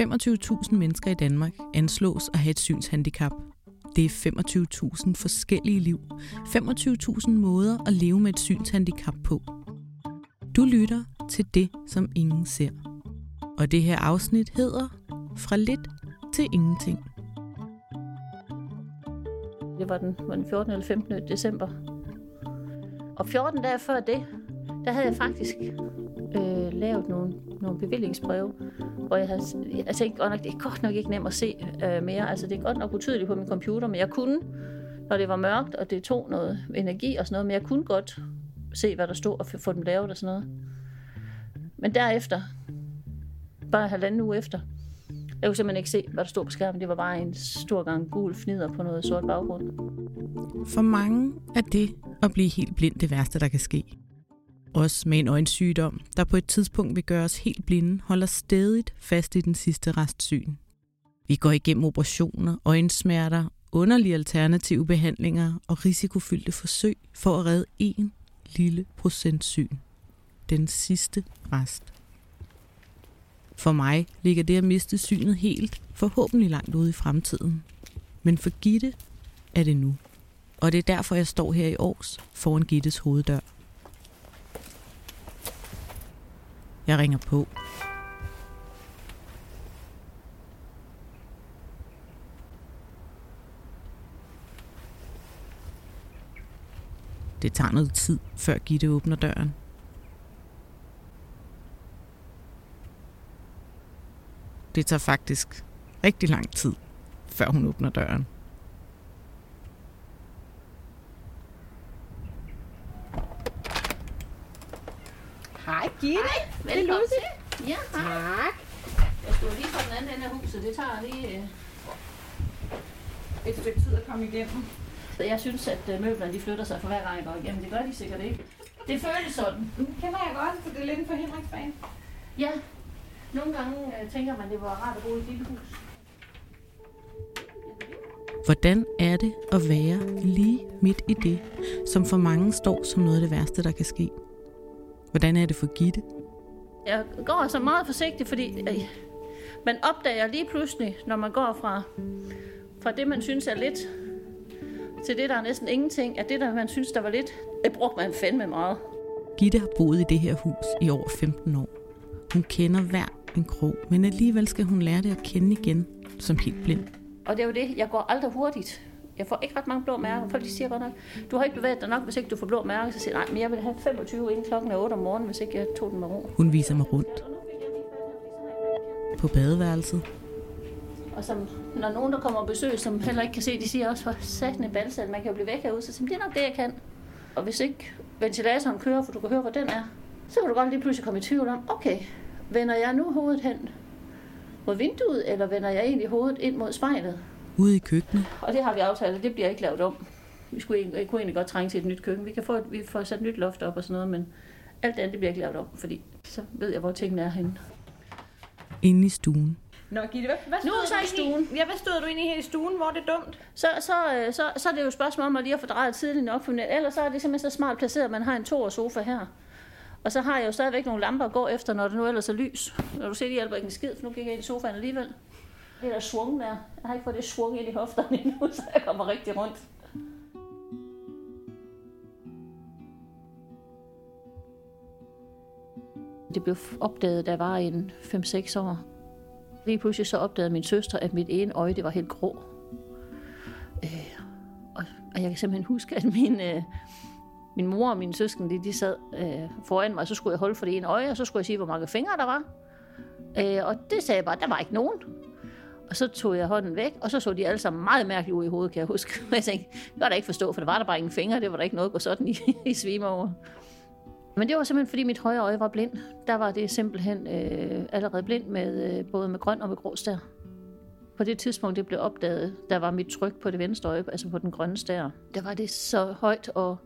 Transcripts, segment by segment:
25.000 mennesker i Danmark anslås at have et synshandicap. Det er 25.000 forskellige liv. 25.000 måder at leve med et synshandicap på. Du lytter til det, som ingen ser. Og det her afsnit hedder Fra lidt til ingenting. Det var den, var den 14. eller 15. december. Og 14 dage før det, der havde jeg faktisk lavet nogle, nogle bevillingsbreve, hvor jeg, havde, jeg tænkte godt nok, det er godt nok ikke nemt at se øh, mere. Altså det er godt nok utydeligt på min computer, men jeg kunne, når det var mørkt, og det tog noget energi og sådan noget, men jeg kunne godt se, hvad der stod, og få dem lavet og sådan noget. Men derefter, bare halvanden uge efter, jeg kunne simpelthen ikke se, hvad der stod på skærmen. Det var bare en stor gang gul fnider på noget sort baggrund. For mange er det at blive helt blind det værste, der kan ske os med en øjensygdom, der på et tidspunkt vil gøre os helt blinde, holder stadigt fast i den sidste restsyn. Vi går igennem operationer, øjensmerter, underlige alternative behandlinger og risikofyldte forsøg for at redde en lille procent syn. Den sidste rest. For mig ligger det at miste synet helt, forhåbentlig langt ude i fremtiden. Men for Gitte er det nu. Og det er derfor, jeg står her i års foran Gittes hoveddør. Jeg ringer på. Det tager noget tid, før Gitte åbner døren. Det tager faktisk rigtig lang tid, før hun åbner døren. Hej Gitte. Hej, Det Lucy. til. Ja, hej. Tak. Jeg stod lige på den anden ende af huset. Det tager lige... Øh... Et stykke tid at komme igennem. Så jeg synes, at øh, møblerne de flytter sig for hver gang jeg går igennem. Det gør de sikkert ikke. Det føles sådan. Den kender jeg godt, for det er lidt en forhindringsbane. Ja. Nogle gange øh, tænker man, det var rart at bo i et lille hus. Hvordan er det at være lige midt i det, som for mange står som noget af det værste, der kan ske? Hvordan er det for Gitte? Jeg går så meget forsigtigt, fordi øh, man opdager lige pludselig, når man går fra, fra det, man synes er lidt, til det, der er næsten ingenting, at det, der man synes, der var lidt, det brugte man fandme meget. Gitte har boet i det her hus i over 15 år. Hun kender hver en krog, men alligevel skal hun lære det at kende igen som helt blind. Og det er jo det, jeg går aldrig hurtigt. Jeg får ikke ret mange blå mærker. Folk de siger godt nok, du har ikke bevæget dig nok, hvis ikke du får blå mærker. Så siger jeg, nej, men jeg vil have 25 inden klokken er 8 om morgenen, hvis ikke jeg tog den med ro. Hun viser mig rundt på badeværelset. Og som, når nogen, der kommer og besøg, som heller ikke kan se, de siger også, for satan en balsal, man kan jo blive væk herude. Så siger de, det er nok det, jeg kan. Og hvis ikke ventilatoren kører, for du kan høre, hvor den er, så kan du godt lige pludselig komme i tvivl om, okay, vender jeg nu hovedet hen mod vinduet, eller vender jeg egentlig hovedet ind mod spejlet? Ude i køkkenet Og det har vi aftalt, at det bliver ikke lavet om. Vi skulle egentlig, jeg kunne egentlig godt trænge til et nyt køkken. Vi kan få, et, vi får sat et nyt loft op og sådan noget, men alt det andet det bliver ikke lavet om, fordi så ved jeg, hvor tingene er henne. inde i stuen. Nå Gitte, hvad, hvad Nu er så du i stuen. Ja, hvad stod du egentlig her i stuen? Hvor er det dumt? Så, så, øh, så, så er det jo et spørgsmål om at lige at få drejet tidligt op, for ellers så er det simpelthen så smart placeret, at man har en to sofa her. Og så har jeg jo stadigvæk nogle lamper at gå efter, når det nu ellers er lys. Når du ser, de hjælper ikke en skid, for nu kigger jeg ind i sofaen alligevel. Det der svung der. Jeg har ikke fået det svung ind i hofterne endnu, så jeg kommer rigtig rundt. Det blev opdaget, da jeg var en 5-6 år. Lige pludselig så opdagede min søster, at mit ene øje det var helt grå. Øh, og, og jeg kan simpelthen huske, at min, øh, min mor og mine søskende, de, de sad øh, foran mig, og så skulle jeg holde for det ene øje, og så skulle jeg sige, hvor mange fingre der var. Øh, og det sagde jeg bare, der var ikke nogen. Og så tog jeg hånden væk, og så så de alle sammen meget mærkeligt ud i hovedet, kan jeg huske. Men jeg tænkte, det var da ikke forstå, for der var der bare ingen fingre, det var der ikke noget at gå sådan i, i svime over. Men det var simpelthen, fordi mit højre øje var blind. Der var det simpelthen øh, allerede blind med øh, både med grøn og med grå stær. På det tidspunkt, det blev opdaget, der var mit tryk på det venstre øje, altså på den grønne stær. Der var det så højt og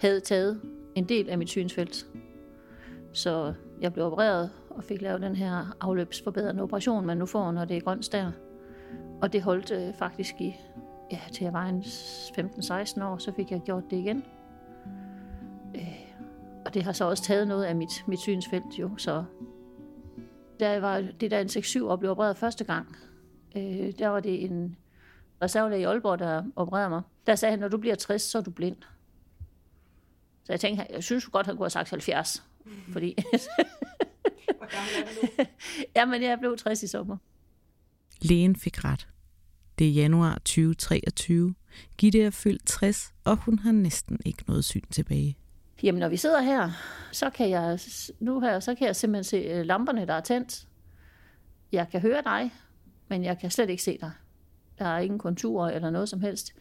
havde taget en del af mit synsfelt. Så jeg blev opereret og fik lavet den her afløbsforbedrende operation, man nu får, når det er grøn stær. Og det holdt øh, faktisk i, ja, til jeg var en 15-16 år, så fik jeg gjort det igen. Øh, og det har så også taget noget af mit, mit synsfelt jo, så Da jeg var det der en 6-7 og blev opereret første gang, øh, der var det en reservelæge i Aalborg, der opererede mig. Der sagde han, når du bliver 60, så er du blind. Så jeg tænkte, jeg synes godt, han kunne have sagt 70. Fordi... Hvor gammel er du nu? Jamen, jeg blev 60 i sommer. Lægen fik ret. Det er januar 2023. Gitte er fyldt 60, og hun har næsten ikke noget syn tilbage. Jamen, når vi sidder her, så kan jeg, nu her, så kan jeg simpelthen se øh, lamperne, der er tændt. Jeg kan høre dig, men jeg kan slet ikke se dig. Der er ingen konturer eller noget som helst.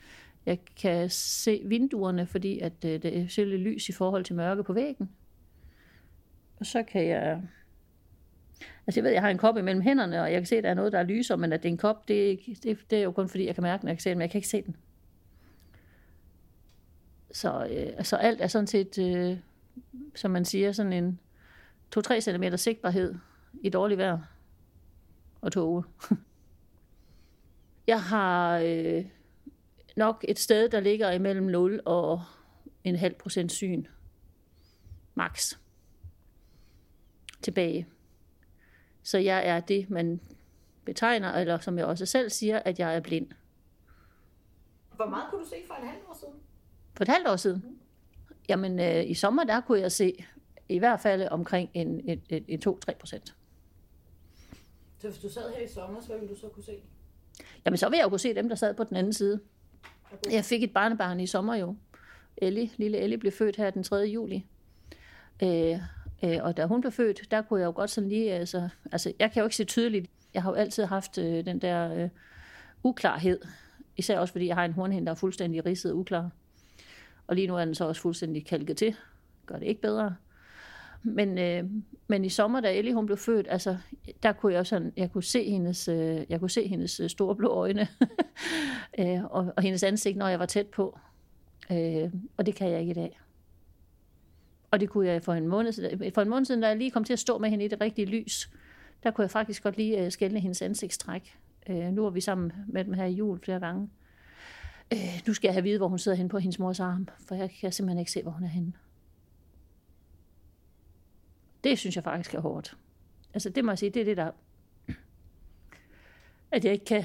Jeg kan se vinduerne, fordi at øh, det er selv lys i forhold til mørke på væggen. Og så kan jeg... Altså jeg ved, jeg har en kop imellem hænderne, og jeg kan se, at der er noget, der er lyser, men at det er en kop, det det, det er jo kun fordi, jeg kan mærke den, jeg kan se den, men jeg kan ikke se den. Så øh, altså alt er sådan set, øh, som man siger, sådan en 2-3 cm sigtbarhed i dårlig vejr og tåge. jeg har øh, nok et sted, der ligger imellem 0 og en halv procent syn. Max. Tilbage. Så jeg er det, man betegner, eller som jeg også selv siger, at jeg er blind. Hvor meget kunne du se for en halv år siden? For et halvt år siden? Jamen, øh, i sommer, der kunne jeg se i hvert fald omkring en, et, et, et 2-3 procent. Så hvis du sad her i sommer, hvad ville du så kunne se? Jamen, så vil jeg jo kunne se dem, der sad på den anden side. Jeg fik et barnebarn i sommer jo. Ellie, lille Ellie blev født her den 3. juli. Øh, øh, og da hun blev født, der kunne jeg jo godt sådan lige, altså, altså jeg kan jo ikke se tydeligt. Jeg har jo altid haft øh, den der øh, uklarhed. Især også fordi jeg har en hornhinde, der er fuldstændig ridset og uklar. Og lige nu er den så også fuldstændig kalket til. Gør det ikke bedre. Men, øh, men i sommer, da Ellie hun blev født, altså, der kunne jeg sådan, jeg kunne se hendes, øh, jeg kunne se hendes øh, store blå øjne øh, og, og hendes ansigt, når jeg var tæt på. Øh, og det kan jeg ikke i dag. Og det kunne jeg for en måned siden. Øh, for en måned siden, da jeg lige kom til at stå med hende i det rigtige lys, der kunne jeg faktisk godt lige øh, skælne hendes ansigtstræk. Øh, nu er vi sammen med dem her i jul flere gange. Øh, nu skal jeg have at vide, hvor hun sidder henne på hendes mors arm, for jeg kan simpelthen ikke se, hvor hun er henne. Det synes jeg faktisk er hårdt. Altså det må jeg sige, det er det der, at jeg ikke kan,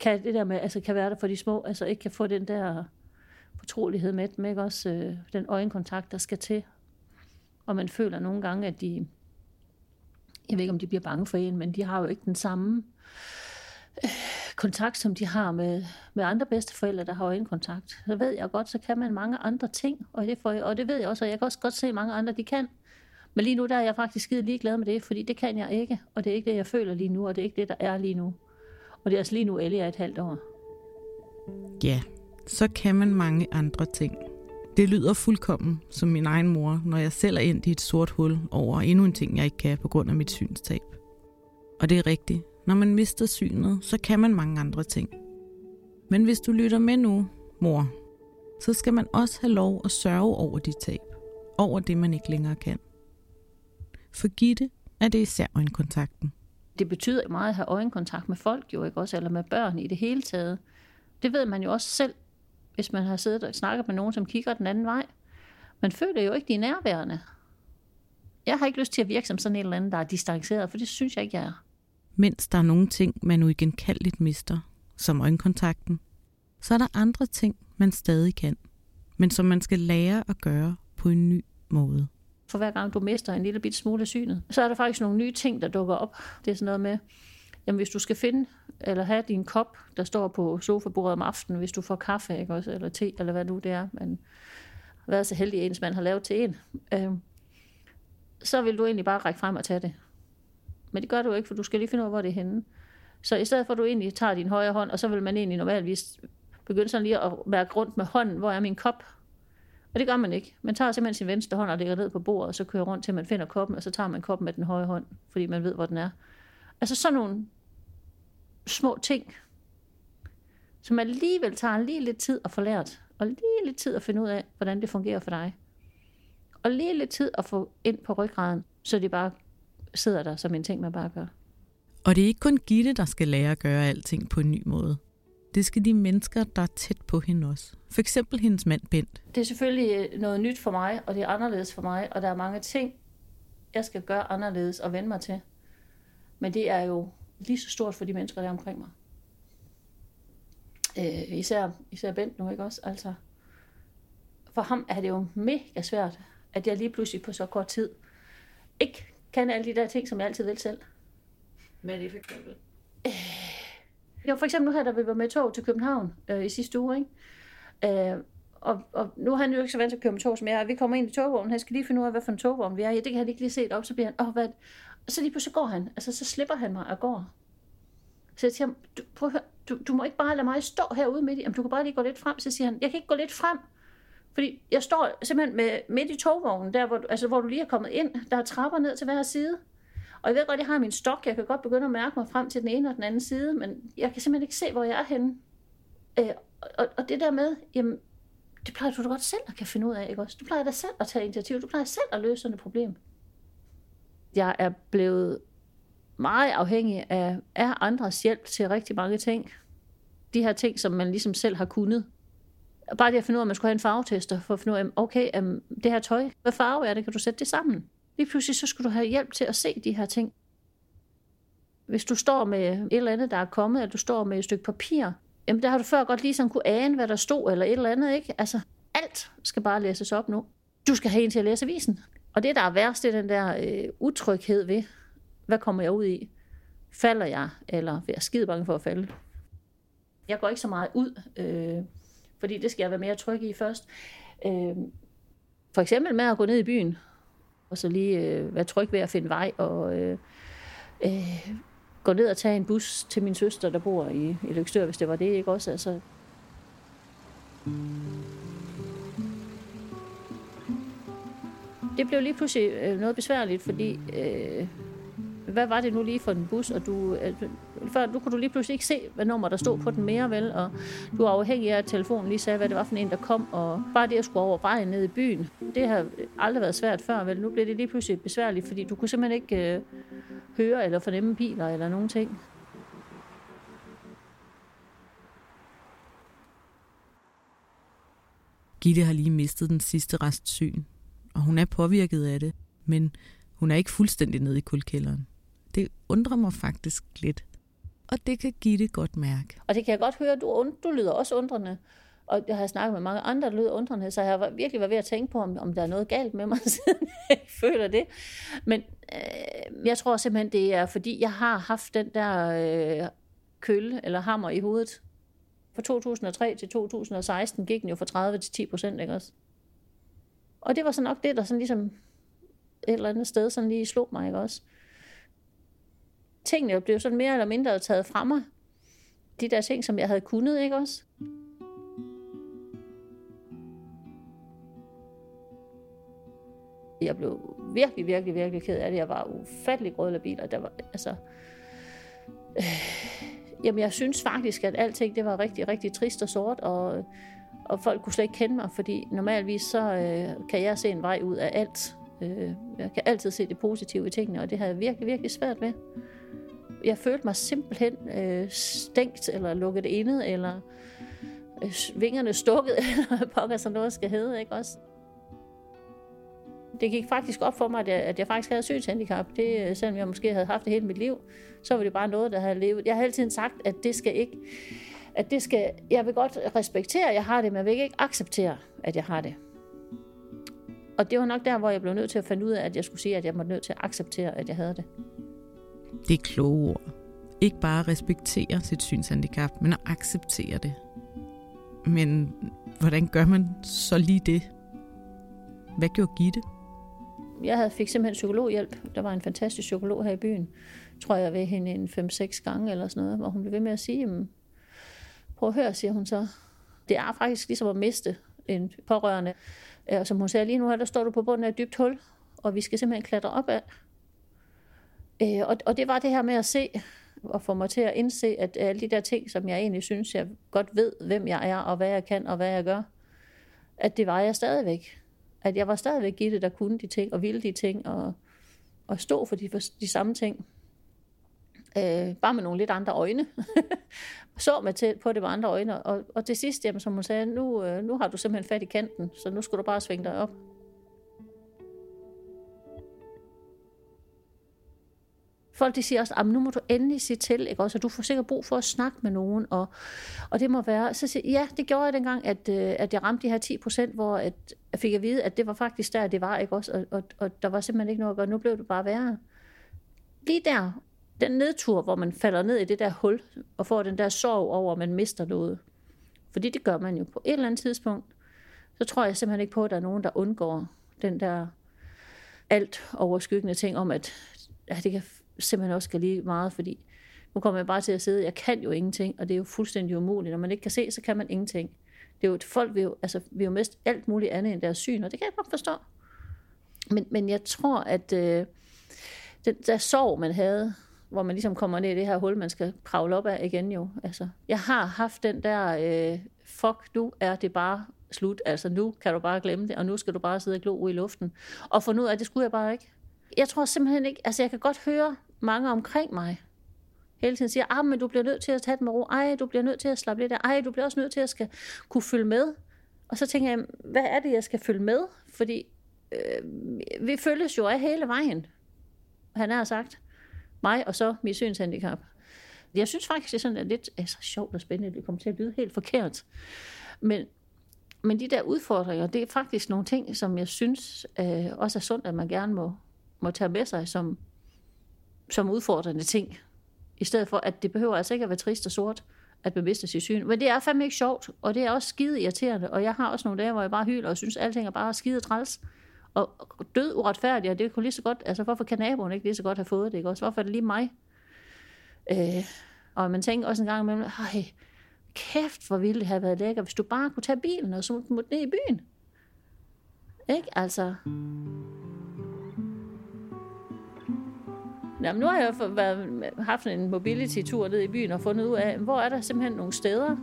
kan det der med, altså kan være der for de små, altså ikke kan få den der fortrolighed med dem, ikke også øh, den øjenkontakt, der skal til. Og man føler nogle gange, at de, jeg ved ikke om de bliver bange for en, men de har jo ikke den samme øh, kontakt, som de har med, med andre bedsteforældre, der har øjenkontakt. Så ved jeg godt, så kan man mange andre ting, og det, får, og det ved jeg også, og jeg kan også godt se, at mange andre de kan. Men lige nu der er jeg faktisk skide ligeglad med det, fordi det kan jeg ikke, og det er ikke det, jeg føler lige nu, og det er ikke det, der er lige nu. Og det er altså lige nu, Ellie er et halvt år. Ja, så kan man mange andre ting. Det lyder fuldkommen som min egen mor, når jeg selv er endt i et sort hul over endnu en ting, jeg ikke kan på grund af mit synstab. Og det er rigtigt. Når man mister synet, så kan man mange andre ting. Men hvis du lytter med nu, mor, så skal man også have lov at sørge over dit tab. Over det, man ikke længere kan. For Gitte er det især øjenkontakten. Det betyder meget at have øjenkontakt med folk jo, ikke også? Eller med børn i det hele taget. Det ved man jo også selv, hvis man har siddet og snakket med nogen, som kigger den anden vej. Man føler jo ikke, de er nærværende. Jeg har ikke lyst til at virke som sådan en eller anden, der er distanceret, for det synes jeg ikke, jeg er. Mens der er nogle ting, man uigenkaldeligt mister, som øjenkontakten, så er der andre ting, man stadig kan, men som man skal lære at gøre på en ny måde. For hver gang du mister en lille bit smule af synet, så er der faktisk nogle nye ting, der dukker op. Det er sådan noget med, jamen hvis du skal finde eller have din kop, der står på sofabordet om aftenen, hvis du får kaffe, ikke også, eller te, eller hvad nu det er, man har været så heldig, ens man har lavet til en, øh, så vil du egentlig bare række frem og tage det. Men det gør du ikke, for du skal lige finde ud af, hvor det er henne. Så i stedet for, at du egentlig tager din højre hånd, og så vil man egentlig normalvis begynde sådan lige at mærke rundt med hånden, hvor er min kop? Og det gør man ikke. Man tager simpelthen sin venstre hånd og lægger ned på bordet, og så kører rundt til man finder koppen, og så tager man koppen med den højre hånd, fordi man ved, hvor den er. Altså sådan nogle små ting, som alligevel tager lige lidt tid at få lært, og lige lidt tid at finde ud af, hvordan det fungerer for dig. Og lige lidt tid at få ind på ryggraden, så det bare sidder der som en ting, man bare gør. Og det er ikke kun Gitte, der skal lære at gøre alting på en ny måde. Det skal de mennesker, der er tæt på hende også. For eksempel hendes mand Bent. Det er selvfølgelig noget nyt for mig, og det er anderledes for mig, og der er mange ting, jeg skal gøre anderledes og vende mig til. Men det er jo lige så stort for de mennesker, der er omkring mig. Øh, især, især Bent nu, ikke også? Altså, for ham er det jo mega svært, at jeg lige pludselig på så kort tid ikke kan alle de der ting, som jeg altid vil selv. Hvad er det for eksempel? Jo, for eksempel nu her, da vi var med tog til København øh, i sidste uge, ikke? Øh, og, og nu er han jo ikke så vant til at køre med tog, som jeg er. Vi kommer ind i togvognen, han skal lige finde ud af, hvad for en togvogn vi er i. Det kan han ikke lige set op, så bliver han, åh, hvad er det? Og så lige pludselig går han, altså så slipper han mig og går. Så jeg siger ham, du, prøv at høre, du, du må ikke bare lade mig stå herude midt i, Jamen, du kan bare lige gå lidt frem. Så siger han, jeg kan ikke gå lidt frem, fordi jeg står simpelthen med, midt i togvognen, der hvor, du- altså, hvor du lige er kommet ind. Der er trapper ned til hver side. Og jeg ved godt, jeg har min stok. Jeg kan godt begynde at mærke mig frem til den ene og den anden side, men jeg kan simpelthen ikke se, hvor jeg er henne. Øh, og, og det der med, jamen, det plejer du da godt selv at kan finde ud af, ikke også? Du plejer da selv at tage initiativ. Du plejer selv at løse sådan et problem. Jeg er blevet meget afhængig af, af andres hjælp til rigtig mange ting. De her ting, som man ligesom selv har kunnet. Bare det at finde ud af, at man skulle have en farvetester, for at finde ud af, okay, um, det her tøj, hvad farve er det? Kan du sætte det sammen? Lige pludselig så skulle du have hjælp til at se de her ting. Hvis du står med et eller andet, der er kommet, eller du står med et stykke papir, jamen der har du før godt lige sådan kunne ane, hvad der stod, eller et eller andet, ikke? Altså, alt skal bare læses op nu. Du skal have en til at læse avisen. Og det, der er værst, det er den der øh, utryghed ved, hvad kommer jeg ud i? Falder jeg, eller er jeg skide bange for at falde? Jeg går ikke så meget ud, øh, fordi det skal jeg være mere tryg i først. Øh, for eksempel med at gå ned i byen, og så lige øh, være tryg ved at finde vej, og øh, øh, gå ned og tage en bus til min søster, der bor i, i Lykstør, hvis det var det, ikke også? Altså, det blev lige pludselig øh, noget besværligt, fordi øh, hvad var det nu lige for en bus, og du, øh, før, nu kunne du lige pludselig ikke se, hvad nummer der stod på den mere, vel, og du var afhængig af, at telefonen lige sagde, hvad det var for en, der kom, og bare det at skulle over vejen ned i byen, det har aldrig været svært før, vel, nu blev det lige pludselig besværligt, fordi du kunne simpelthen ikke øh, høre eller fornemme biler eller nogen ting. Gitte har lige mistet den sidste rest syn, og hun er påvirket af det, men hun er ikke fuldstændig nede i kuldkælderen. Det undrer mig faktisk lidt. Og det kan give det godt mærke. Og det kan jeg godt høre, du, du lyder også undrende. Og jeg har snakket med mange andre, der lyder undrende, så jeg har virkelig været ved at tænke på, om, om der er noget galt med mig, siden jeg føler det. Men øh, jeg tror simpelthen, det er, fordi jeg har haft den der øh, kølle eller hammer i hovedet. Fra 2003 til 2016 gik den jo fra 30 til 10 procent, ikke også? Og det var så nok det, der sådan ligesom et eller andet sted sådan lige slog mig, ikke også? Tingene blev sådan mere eller mindre taget fra mig. De der ting, som jeg havde kunnet, ikke også? Jeg blev virkelig, virkelig, virkelig ked af det. Jeg var ufattelig grødlabil, og der var, altså... Øh, jamen, jeg synes faktisk, at alting, det var rigtig, rigtig trist og sort, og, og folk kunne slet ikke kende mig, fordi normalvis så øh, kan jeg se en vej ud af alt. Øh, jeg kan altid se det positive i tingene, og det havde jeg virkelig, virkelig svært ved. Jeg følte mig simpelthen øh, stængt, eller lukket inde, eller øh, vingerne stukket, eller hvad pokker sådan noget skal hedde, ikke også? Det gik faktisk op for mig, at jeg, at jeg faktisk havde synshandicap. Det, øh, selvom jeg måske havde haft det hele mit liv, så var det bare noget, der havde levet. Jeg har altid sagt, at det skal ikke... At det skal, jeg vil godt respektere, at jeg har det, men jeg vil ikke acceptere, at jeg har det. Og det var nok der, hvor jeg blev nødt til at finde ud af, at jeg skulle sige, at jeg var nødt til at acceptere, at jeg havde det. Det er kloge ord. Ikke bare respektere sit synshandicap, men at acceptere det. Men hvordan gør man så lige det? Hvad gjorde Gitte? Jeg havde, fik simpelthen psykologhjælp. Der var en fantastisk psykolog her i byen. Tror jeg ved hende en 5-6 gange eller sådan noget, hvor hun blev ved med at sige, prøv at høre, siger hun så. Det er faktisk ligesom at miste en pårørende. Og som hun sagde, lige nu her, der står du på bunden af et dybt hul, og vi skal simpelthen klatre op af. Øh, og, og det var det her med at se, og få mig til at indse, at alle de der ting, som jeg egentlig synes, jeg godt ved, hvem jeg er, og hvad jeg kan, og hvad jeg gør, at det var jeg stadigvæk. At jeg var stadigvæk Gitte, der kunne de ting, og ville de ting, og, og stå for de, for de samme ting. Øh, bare med nogle lidt andre øjne. så med til på det med andre øjne. Og, og til sidst, jamen, som hun sagde, nu, øh, nu har du simpelthen fat i kanten, så nu skal du bare svinge dig op. folk de siger også, at nu må du endelig sige til, ikke? Også, at du får sikkert brug for at snakke med nogen, og, og det må være, så siger ja, det gjorde jeg dengang, at, øh, at jeg ramte de her 10 procent, hvor at, jeg fik at vide, at det var faktisk der, det var, ikke også, og, og, og der var simpelthen ikke noget at gøre, nu blev det bare værre. Lige der, den nedtur, hvor man falder ned i det der hul, og får den der sorg over, at man mister noget, fordi det gør man jo på et eller andet tidspunkt, så tror jeg simpelthen ikke på, at der er nogen, der undgår den der alt overskyggende ting om, at ja, det kan simpelthen også skal lige meget, fordi nu kommer jeg bare til at sidde, jeg kan jo ingenting, og det er jo fuldstændig umuligt. Når man ikke kan se, så kan man ingenting. Det er jo, folk vil jo, altså, vil jo mest alt muligt andet end deres syn, og det kan jeg godt forstå. Men, men jeg tror, at øh, den der sorg, man havde, hvor man ligesom kommer ned i det her hul, man skal kravle op af igen jo. Altså, jeg har haft den der, øh, fuck, nu er det bare slut. Altså nu kan du bare glemme det, og nu skal du bare sidde og glo i luften. Og for nu af, det skulle jeg bare ikke. Jeg tror simpelthen ikke, altså jeg kan godt høre mange omkring mig, hele tiden siger, ah, men du bliver nødt til at tage det med ro. Ej, du bliver nødt til at slappe lidt af. Ej, du bliver også nødt til at skal kunne følge med. Og så tænker jeg, hvad er det, jeg skal følge med? Fordi øh, vi følges jo af hele vejen. Han har sagt. Mig og så mit synshandicap. Jeg synes faktisk, det er sådan lidt altså, sjovt og spændende. Det kommer til at lyde helt forkert. Men, men de der udfordringer, det er faktisk nogle ting, som jeg synes øh, også er sundt, at man gerne må, må tage med sig som, som udfordrende ting. I stedet for, at det behøver altså ikke at være trist og sort, at man mister sit syn. Men det er fandme ikke sjovt, og det er også skide irriterende. Og jeg har også nogle dage, hvor jeg bare hyler og synes, at alting er bare skide træls. Og død uretfærdigt, og det kunne lige så godt, altså hvorfor kan naboen ikke lige så godt have fået det, ikke også? Hvorfor er det lige mig? Øh, og man tænker også en gang imellem, hej, kæft, hvor ville det have været lækker, hvis du bare kunne tage bilen og så ned i byen. Ikke? Altså... Jamen, nu har jeg jo været, haft en mobility-tur ned i byen og fundet ud af, hvor er der simpelthen nogle steder,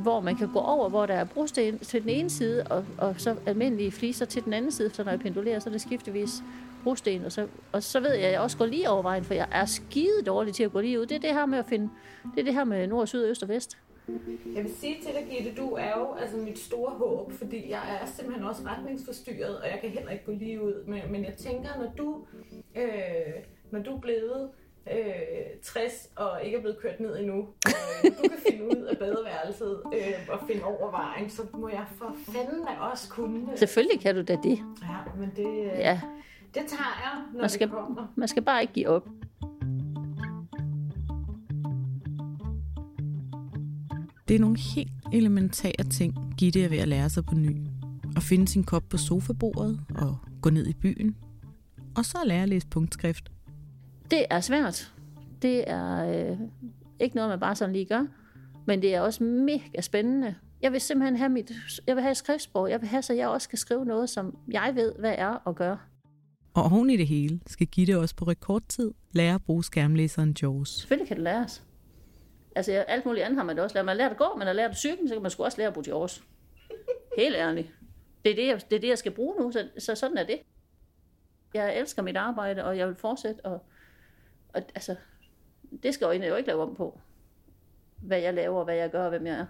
hvor man kan gå over, hvor der er brosten til den ene side, og, og så almindelige fliser til den anden side, så når jeg pendulerer, så er det skiftevis brosten, og så, og så ved jeg, at jeg også går lige over vejen, for jeg er skide dårlig til at gå lige ud. Det er det her med at finde, det er det her med nord, syd, øst og vest. Jeg vil sige til dig, Gitte, du er jo altså mit store håb, fordi jeg er simpelthen også retningsforstyrret, og jeg kan heller ikke gå lige ud. Men, men jeg tænker, når du, øh, når du er blevet øh, 60 og ikke er blevet kørt ned endnu, øh, du kan finde ud af badeværelset øh, og finde over vejen, så må jeg for fanden da også kunne det. Selvfølgelig kan du da det. Ja, men det, øh, Ja, det tager jeg, når man skal, det kommer. man skal bare ikke give op. Det er nogle helt elementære ting, Gitte er ved at lære sig på ny. At finde sin kop på sofabordet og gå ned i byen. Og så lære at læse punktskrift. Det er svært. Det er øh, ikke noget, man bare sådan lige gør. Men det er også mega spændende. Jeg vil simpelthen have mit, jeg vil have et skriftsprog. Jeg vil have, så jeg også kan skrive noget, som jeg ved, hvad er at gøre. Og oven i det hele skal Gitte også på rekordtid lære at bruge skærmlæseren JAWS. Selvfølgelig kan det læres. Altså alt muligt andet har man det også lært. Man har lært at gå, man har lært at cykle, så kan man sgu også lære at bruge års. Helt ærligt. Det er det, jeg, det er det, jeg skal bruge nu, så, så sådan er det. Jeg elsker mit arbejde, og jeg vil fortsætte. Og, og altså, det skal øjnene jo ikke lave om på. Hvad jeg laver, hvad jeg gør, og hvem jeg er.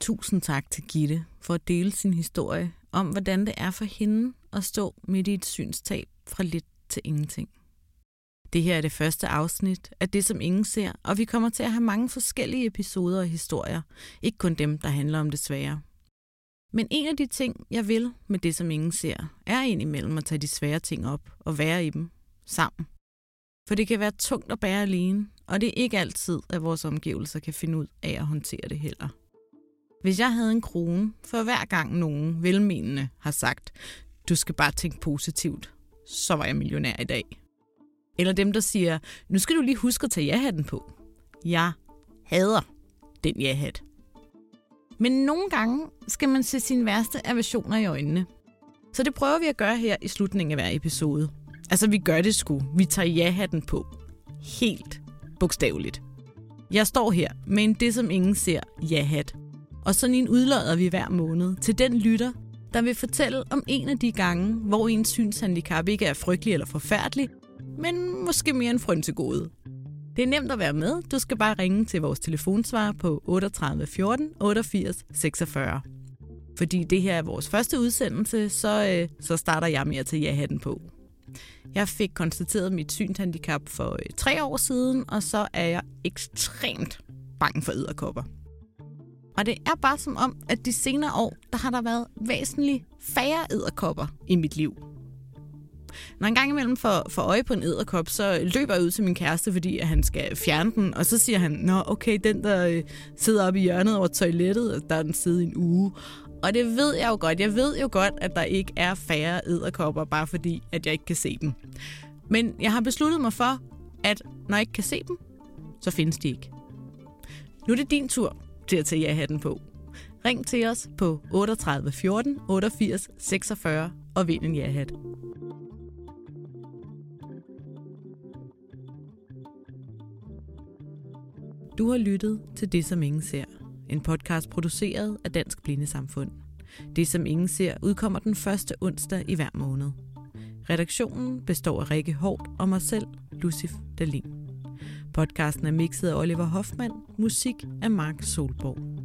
Tusind tak til Gitte for at dele sin historie om, hvordan det er for hende at stå midt i et synstab fra lidt til ingenting. Det her er det første afsnit af det, som ingen ser, og vi kommer til at have mange forskellige episoder og historier, ikke kun dem, der handler om det svære. Men en af de ting, jeg vil med det, som ingen ser, er indimellem at tage de svære ting op og være i dem sammen. For det kan være tungt at bære alene, og det er ikke altid, at vores omgivelser kan finde ud af at håndtere det heller. Hvis jeg havde en krone for hver gang nogen velmenende har sagt, du skal bare tænke positivt, så var jeg millionær i dag. Eller dem, der siger, nu skal du lige huske at tage ja-hatten på. Jeg hader den ja-hat. Men nogle gange skal man se sine værste aversioner i øjnene. Så det prøver vi at gøre her i slutningen af hver episode. Altså, vi gør det sgu. Vi tager ja-hatten på. Helt bogstaveligt. Jeg står her med en det, som ingen ser, ja-hat. Og sådan en udlader vi hver måned til den lytter, der vil fortælle om en af de gange, hvor ens synshandicap ikke er frygtelig eller forfærdelig, men måske mere en frøn til gode. Det er nemt at være med. Du skal bare ringe til vores telefonsvar på 38 14 88 46. Fordi det her er vores første udsendelse, så, øh, så starter jeg med at tage ja-hatten på. Jeg fik konstateret mit synshandicap for øh, tre år siden, og så er jeg ekstremt bange for æderkopper. Og det er bare som om, at de senere år, der har der været væsentligt færre æderkopper i mit liv. Når en gang imellem får, får øje på en æderkop, så løber jeg ud til min kæreste, fordi at han skal fjerne den. Og så siger han, nå okay, den der øh, sidder oppe i hjørnet over toilettet, der er den siddet i en uge. Og det ved jeg jo godt. Jeg ved jo godt, at der ikke er færre æderkopper, bare fordi, at jeg ikke kan se dem. Men jeg har besluttet mig for, at når jeg ikke kan se dem, så findes de ikke. Nu er det din tur til at tage ja-hatten på. Ring til os på 38 14 88 46 og vind en ja-hat. Du har lyttet til Det, som ingen ser. En podcast produceret af Dansk Blindesamfund. Det, som ingen ser, udkommer den første onsdag i hver måned. Redaktionen består af Rikke Hård og mig selv, Lucif Dalin. Podcasten er mixet af Oliver Hoffmann, musik af Mark Solborg.